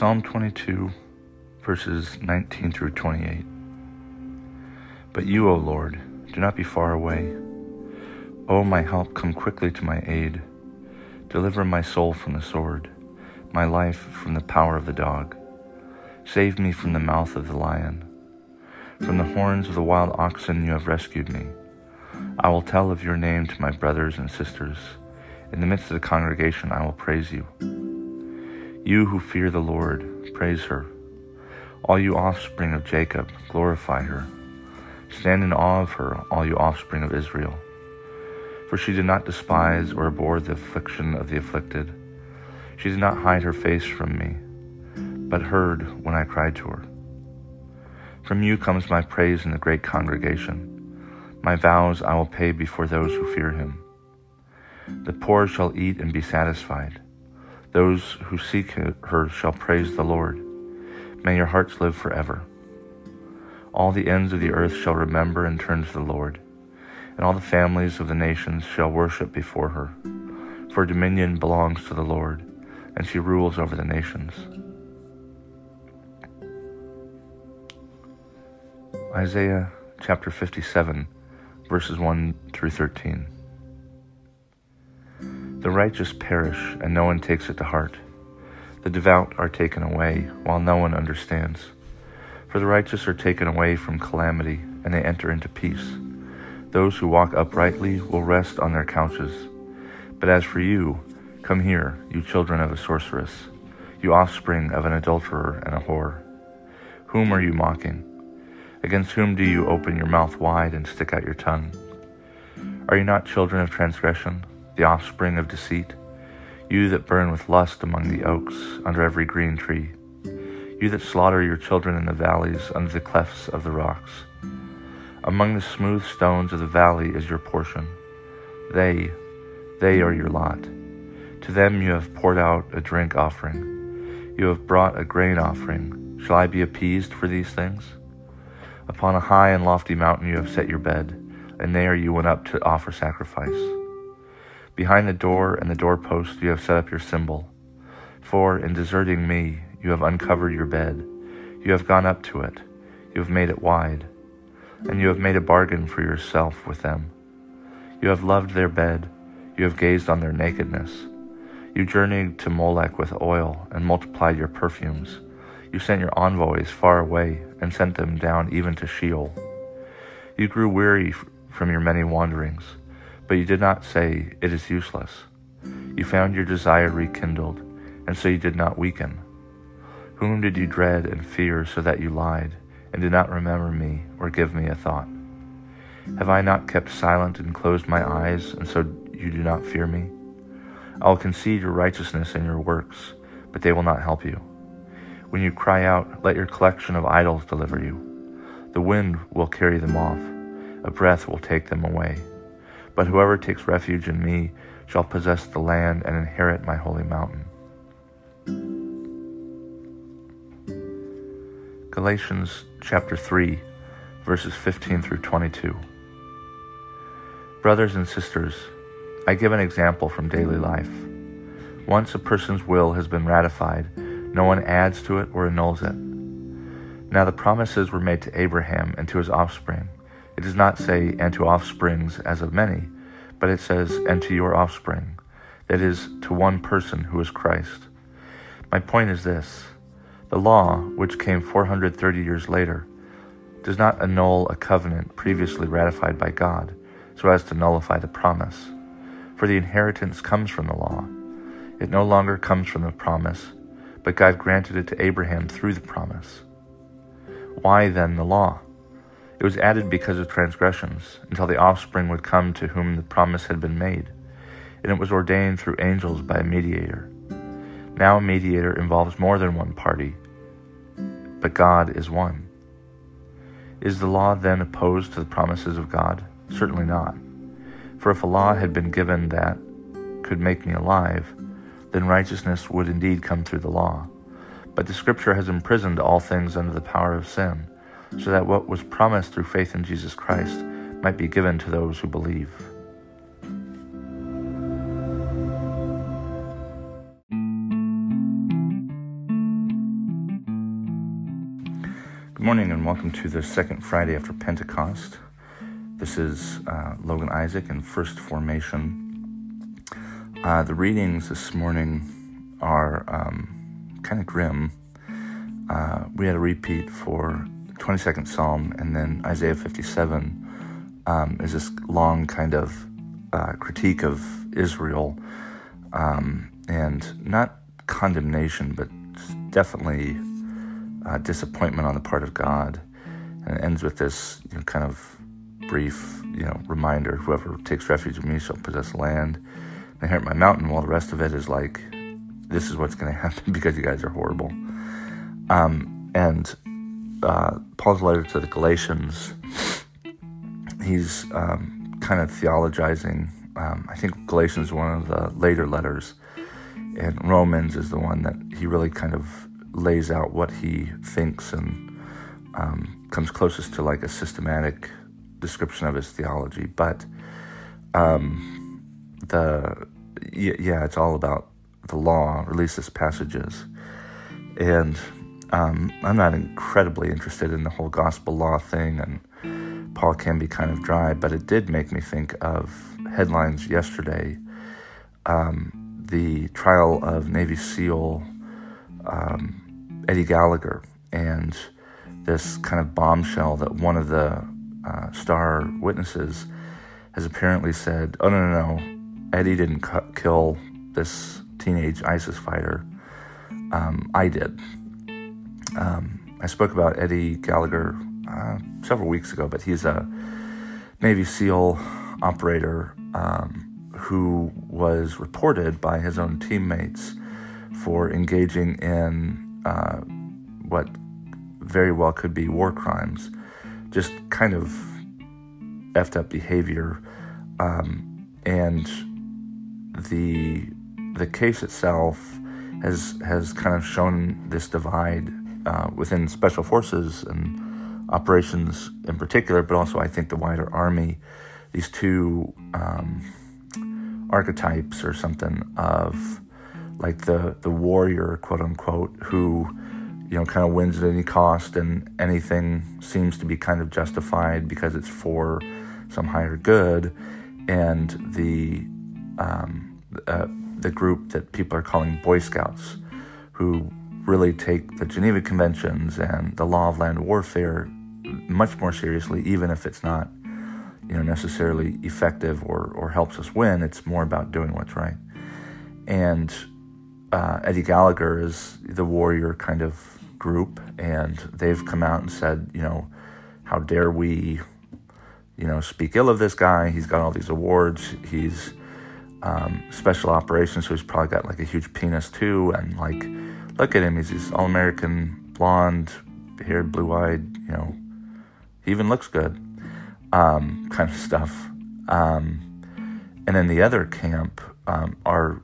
Psalm 22, verses 19 through 28. But you, O Lord, do not be far away. O my help, come quickly to my aid. Deliver my soul from the sword, my life from the power of the dog. Save me from the mouth of the lion. From the horns of the wild oxen you have rescued me. I will tell of your name to my brothers and sisters. In the midst of the congregation I will praise you. You who fear the Lord, praise her. All you offspring of Jacob, glorify her. Stand in awe of her, all you offspring of Israel. For she did not despise or abhor the affliction of the afflicted. She did not hide her face from me, but heard when I cried to her. From you comes my praise in the great congregation. My vows I will pay before those who fear him. The poor shall eat and be satisfied. Those who seek her shall praise the Lord. May your hearts live forever. All the ends of the earth shall remember and turn to the Lord, and all the families of the nations shall worship before her. For dominion belongs to the Lord, and she rules over the nations. Isaiah chapter 57, verses 1 through 13. The righteous perish, and no one takes it to heart. The devout are taken away, while no one understands. For the righteous are taken away from calamity, and they enter into peace. Those who walk uprightly will rest on their couches. But as for you, come here, you children of a sorceress, you offspring of an adulterer and a whore. Whom are you mocking? Against whom do you open your mouth wide and stick out your tongue? Are you not children of transgression? The offspring of deceit, you that burn with lust among the oaks under every green tree, you that slaughter your children in the valleys under the clefts of the rocks. Among the smooth stones of the valley is your portion. They, they are your lot. To them you have poured out a drink offering. You have brought a grain offering. Shall I be appeased for these things? Upon a high and lofty mountain you have set your bed, and there you went up to offer sacrifice. Behind the door and the doorpost you have set up your symbol. For in deserting me you have uncovered your bed. You have gone up to it. You have made it wide. And you have made a bargain for yourself with them. You have loved their bed. You have gazed on their nakedness. You journeyed to Molech with oil and multiplied your perfumes. You sent your envoys far away and sent them down even to Sheol. You grew weary from your many wanderings. But you did not say, It is useless. You found your desire rekindled, and so you did not weaken. Whom did you dread and fear so that you lied, and did not remember me or give me a thought? Have I not kept silent and closed my eyes, and so you do not fear me? I will concede your righteousness and your works, but they will not help you. When you cry out, let your collection of idols deliver you. The wind will carry them off, a breath will take them away. But whoever takes refuge in me shall possess the land and inherit my holy mountain. Galatians chapter 3, verses 15 through 22. Brothers and sisters, I give an example from daily life. Once a person's will has been ratified, no one adds to it or annuls it. Now the promises were made to Abraham and to his offspring. It does not say, and to offsprings as of many, but it says, and to your offspring, that is, to one person who is Christ. My point is this the law, which came 430 years later, does not annul a covenant previously ratified by God so as to nullify the promise. For the inheritance comes from the law. It no longer comes from the promise, but God granted it to Abraham through the promise. Why then the law? It was added because of transgressions, until the offspring would come to whom the promise had been made. And it was ordained through angels by a mediator. Now a mediator involves more than one party, but God is one. Is the law then opposed to the promises of God? Certainly not. For if a law had been given that could make me alive, then righteousness would indeed come through the law. But the Scripture has imprisoned all things under the power of sin so that what was promised through faith in Jesus Christ might be given to those who believe. Good morning and welcome to the second Friday after Pentecost. This is uh, Logan Isaac in First Formation. Uh, the readings this morning are um, kind of grim. Uh, we had a repeat for 22nd Psalm, and then Isaiah 57 um, is this long kind of uh, critique of Israel, um, and not condemnation, but definitely uh, disappointment on the part of God. And it ends with this you know, kind of brief, you know, reminder: "Whoever takes refuge in me shall possess land." And inherit my mountain. While the rest of it is like, "This is what's going to happen because you guys are horrible." Um, and uh, Paul's letter to the Galatians, he's um, kind of theologizing. Um, I think Galatians is one of the later letters, and Romans is the one that he really kind of lays out what he thinks and um, comes closest to like a systematic description of his theology. But um, the yeah, it's all about the law, or at least this passage is, and um, I'm not incredibly interested in the whole gospel law thing, and Paul can be kind of dry, but it did make me think of headlines yesterday. Um, the trial of Navy SEAL um, Eddie Gallagher, and this kind of bombshell that one of the uh, star witnesses has apparently said, "Oh no, no, no, Eddie didn't cu- kill this teenage ISIS fighter. Um, I did." Um, I spoke about Eddie Gallagher uh, several weeks ago, but he's a Navy SEAL operator um, who was reported by his own teammates for engaging in uh, what very well could be war crimes, just kind of effed up behavior, um, and the the case itself has has kind of shown this divide uh, within special forces and operations in particular, but also I think the wider army, these two um, archetypes or something of like the the warrior, quote unquote, who you know kind of wins at any cost and anything seems to be kind of justified because it's for some higher good, and the um, uh, the group that people are calling Boy Scouts, who really take the Geneva Conventions and the law of land warfare much more seriously, even if it's not, you know, necessarily effective or, or helps us win. It's more about doing what's right. And uh, Eddie Gallagher is the warrior kind of group, and they've come out and said, you know, how dare we, you know, speak ill of this guy? He's got all these awards. He's um, special operations, so he's probably got like a huge penis too, and like look at him. He's this all American, blonde haired, blue eyed, you know, he even looks good, um, kind of stuff. Um, and then the other camp um, are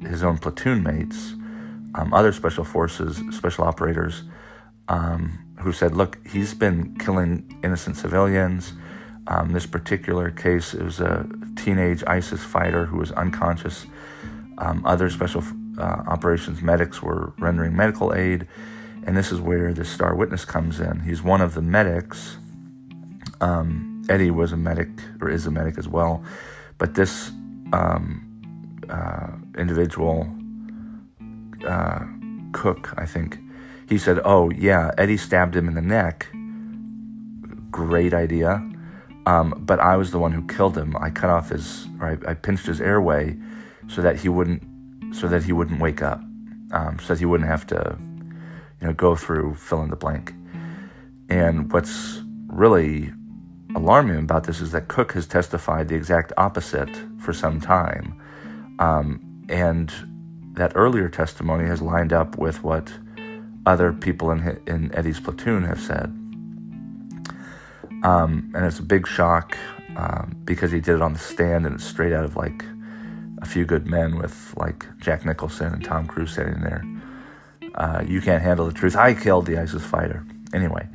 his own platoon mates, um, other special forces, special operators, um, who said, look, he's been killing innocent civilians. Um, this particular case, it was a teenage ISIS fighter who was unconscious. other special uh, operations medics were rendering medical aid, and this is where the star witness comes in. He's one of the medics. Um, Eddie was a medic or is a medic as well, but this um, uh, individual, uh, Cook, I think, he said, "Oh yeah, Eddie stabbed him in the neck. Great idea." Um, but I was the one who killed him. I cut off his, or I, I pinched his airway so that he wouldn't so that he wouldn't wake up, um, so that he wouldn't have to, you know, go through fill in the blank. And what's really alarming about this is that Cook has testified the exact opposite for some time. Um, and that earlier testimony has lined up with what other people in, in Eddie's platoon have said. Um, and it's a big shock um, because he did it on the stand and it's straight out of like a few good men with like Jack Nicholson and Tom Cruise sitting there. Uh, you can't handle the truth. I killed the ISIS fighter. Anyway,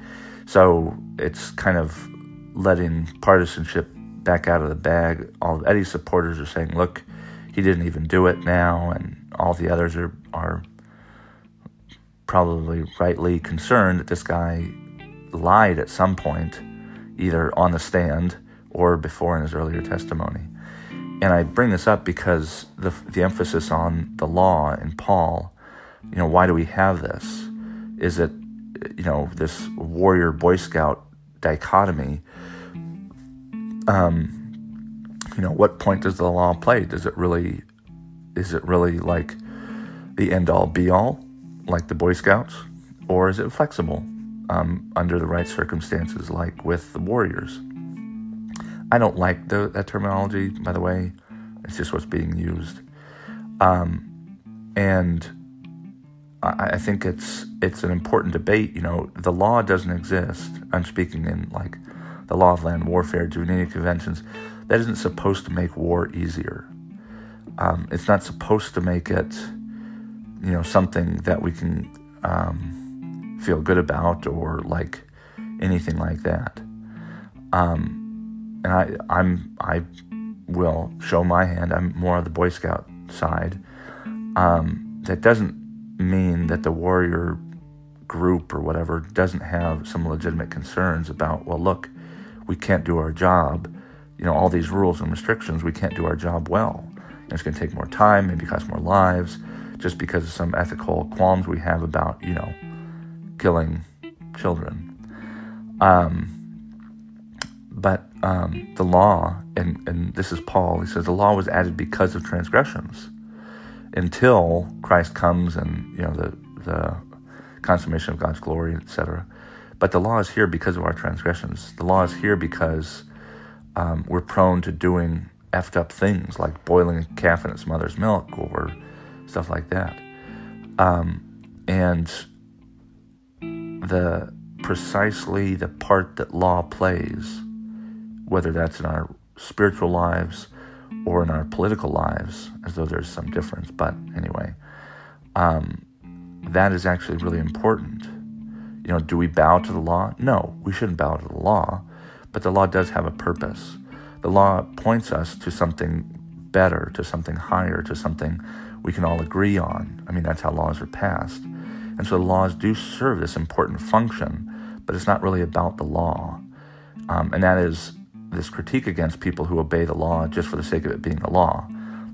so it's kind of letting partisanship back out of the bag. All of Eddie's supporters are saying, look, he didn't even do it now, and all the others are, are probably rightly concerned that this guy lied at some point, either on the stand or before in his earlier testimony. And I bring this up because the, the emphasis on the law in Paul, you know, why do we have this? Is it, you know, this warrior Boy Scout dichotomy? Um, you know, what point does the law play? Does it really, is it really like the end all be all, like the Boy Scouts, or is it flexible um, under the right circumstances, like with the Warriors? I don't like the, that terminology, by the way. It's just what's being used, um, and I, I think it's it's an important debate. You know, the law doesn't exist. I'm speaking in like the law of land warfare, Geneva Conventions. That isn't supposed to make war easier. Um, it's not supposed to make it, you know, something that we can um, feel good about or like anything like that. Um, and I, I'm, I will show my hand. I'm more of the Boy Scout side. Um, that doesn't mean that the warrior group or whatever doesn't have some legitimate concerns about. Well, look, we can't do our job. You know, all these rules and restrictions, we can't do our job well. And it's going to take more time, maybe cost more lives, just because of some ethical qualms we have about, you know, killing children. Um, but um, the law, and, and this is Paul, he says the law was added because of transgressions until Christ comes and, you know, the, the consummation of God's glory, etc. But the law is here because of our transgressions. The law is here because um, we're prone to doing effed up things like boiling a calf in its mother's milk or stuff like that. Um, and the precisely the part that law plays whether that's in our spiritual lives or in our political lives, as though there's some difference. But anyway, um, that is actually really important. You know, do we bow to the law? No, we shouldn't bow to the law, but the law does have a purpose. The law points us to something better, to something higher, to something we can all agree on. I mean, that's how laws are passed. And so the laws do serve this important function, but it's not really about the law. Um, and that is this critique against people who obey the law just for the sake of it being the law.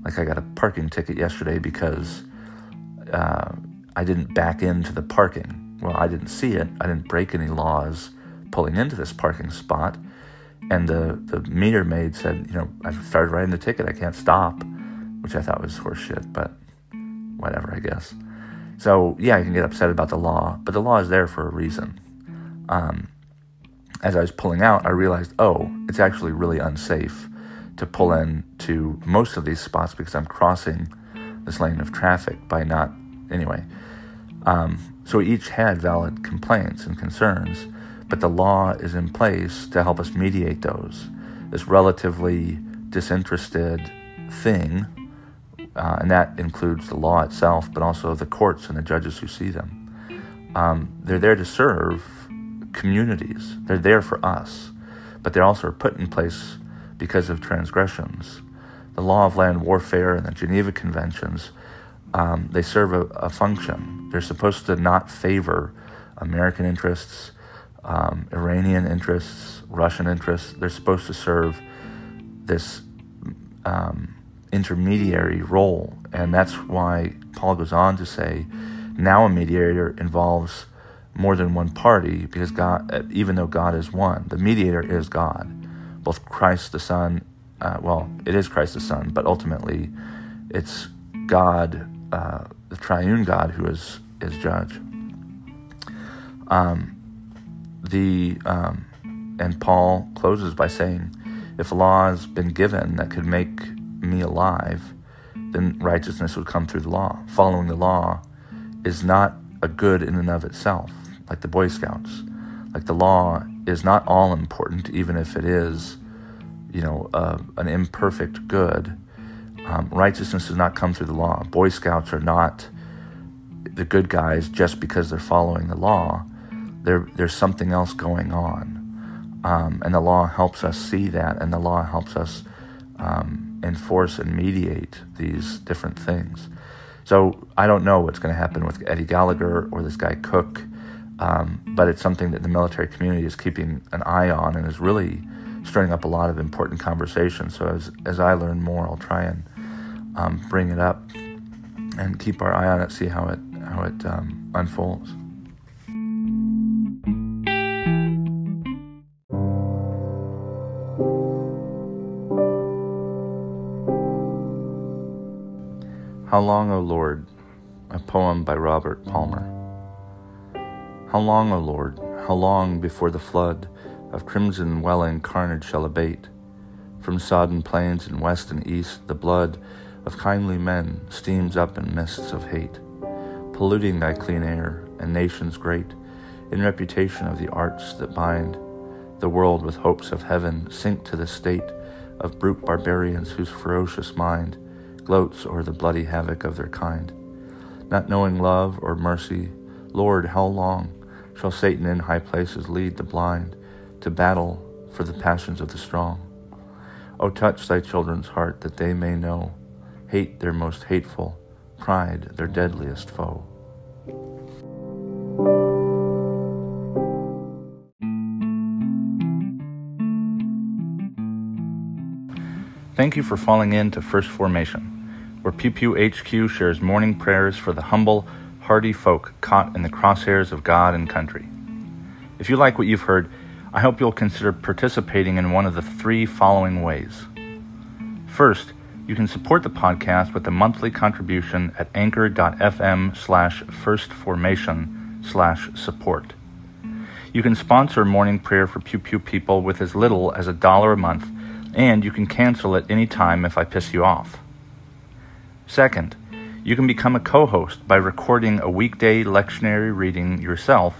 Like I got a parking ticket yesterday because uh, I didn't back into the parking. Well, I didn't see it. I didn't break any laws pulling into this parking spot. And the, the meter maid said, you know, I started writing the ticket. I can't stop, which I thought was horseshit, but whatever, I guess. So, yeah, I can get upset about the law, but the law is there for a reason. Um, as I was pulling out, I realized, oh, it's actually really unsafe to pull in to most of these spots because I'm crossing this lane of traffic by not. Anyway, um, so each had valid complaints and concerns, but the law is in place to help us mediate those. This relatively disinterested thing, uh, and that includes the law itself, but also the courts and the judges who see them. Um, they're there to serve communities. They're there for us, but they also are put in place because of transgressions. The law of land warfare and the Geneva Conventions, um, they serve a, a, function. They're supposed to not favor American interests, um, Iranian interests, Russian interests. They're supposed to serve this um, intermediary role. And that's why Paul goes on to say now a mediator involves more than one party because God, even though God is one, the mediator is God. Both Christ the Son, uh, well, it is Christ the Son, but ultimately it's God, uh, the triune God, who is, is judge. Um, the um, and Paul closes by saying, if a law has been given that could make me alive, then righteousness would come through the law. Following the law is not a good in and of itself, like the Boy Scouts. Like the law is not all important, even if it is, you know, uh, an imperfect good. Um, righteousness does not come through the law. Boy Scouts are not the good guys just because they're following the law. There, there's something else going on. Um, and the law helps us see that, and the law helps us um, enforce and mediate these different things. So I don't know what's going to happen with Eddie Gallagher or this guy Cook, um, but it's something that the military community is keeping an eye on and is really stirring up a lot of important conversations. So as as I learn more, I'll try and um, bring it up and keep our eye on it, see how it how it um, unfolds. How Long, O Lord, a poem by Robert Palmer. How long, O Lord, how long before the flood of crimson welling carnage shall abate? From sodden plains in west and east, the blood of kindly men steams up in mists of hate, polluting thy clean air and nations great, in reputation of the arts that bind the world with hopes of heaven, sink to the state of brute barbarians whose ferocious mind gloats o'er the bloody havoc of their kind. Not knowing love or mercy, Lord, how long shall Satan in high places lead the blind to battle for the passions of the strong? O touch thy children's heart that they may know hate their most hateful, pride their deadliest foe. Thank you for falling in to First Formation, where Pew Pew HQ shares morning prayers for the humble, hardy folk caught in the crosshairs of God and country. If you like what you've heard, I hope you'll consider participating in one of the three following ways. First, you can support the podcast with a monthly contribution at anchor.fm slash firstformation slash support. You can sponsor morning prayer for Pew Pew people with as little as a dollar a month and you can cancel at any time if I piss you off. Second, you can become a co host by recording a weekday lectionary reading yourself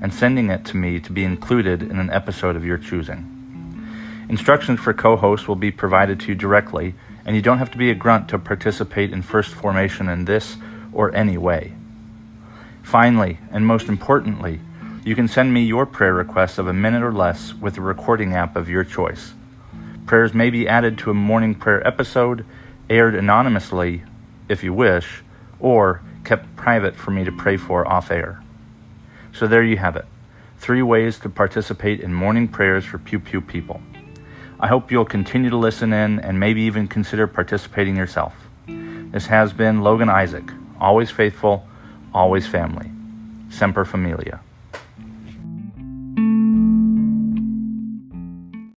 and sending it to me to be included in an episode of your choosing. Instructions for co hosts will be provided to you directly, and you don't have to be a grunt to participate in first formation in this or any way. Finally, and most importantly, you can send me your prayer requests of a minute or less with the recording app of your choice. Prayers may be added to a morning prayer episode, aired anonymously if you wish, or kept private for me to pray for off air. So there you have it three ways to participate in morning prayers for Pew Pew people. I hope you'll continue to listen in and maybe even consider participating yourself. This has been Logan Isaac, always faithful, always family. Semper Familia.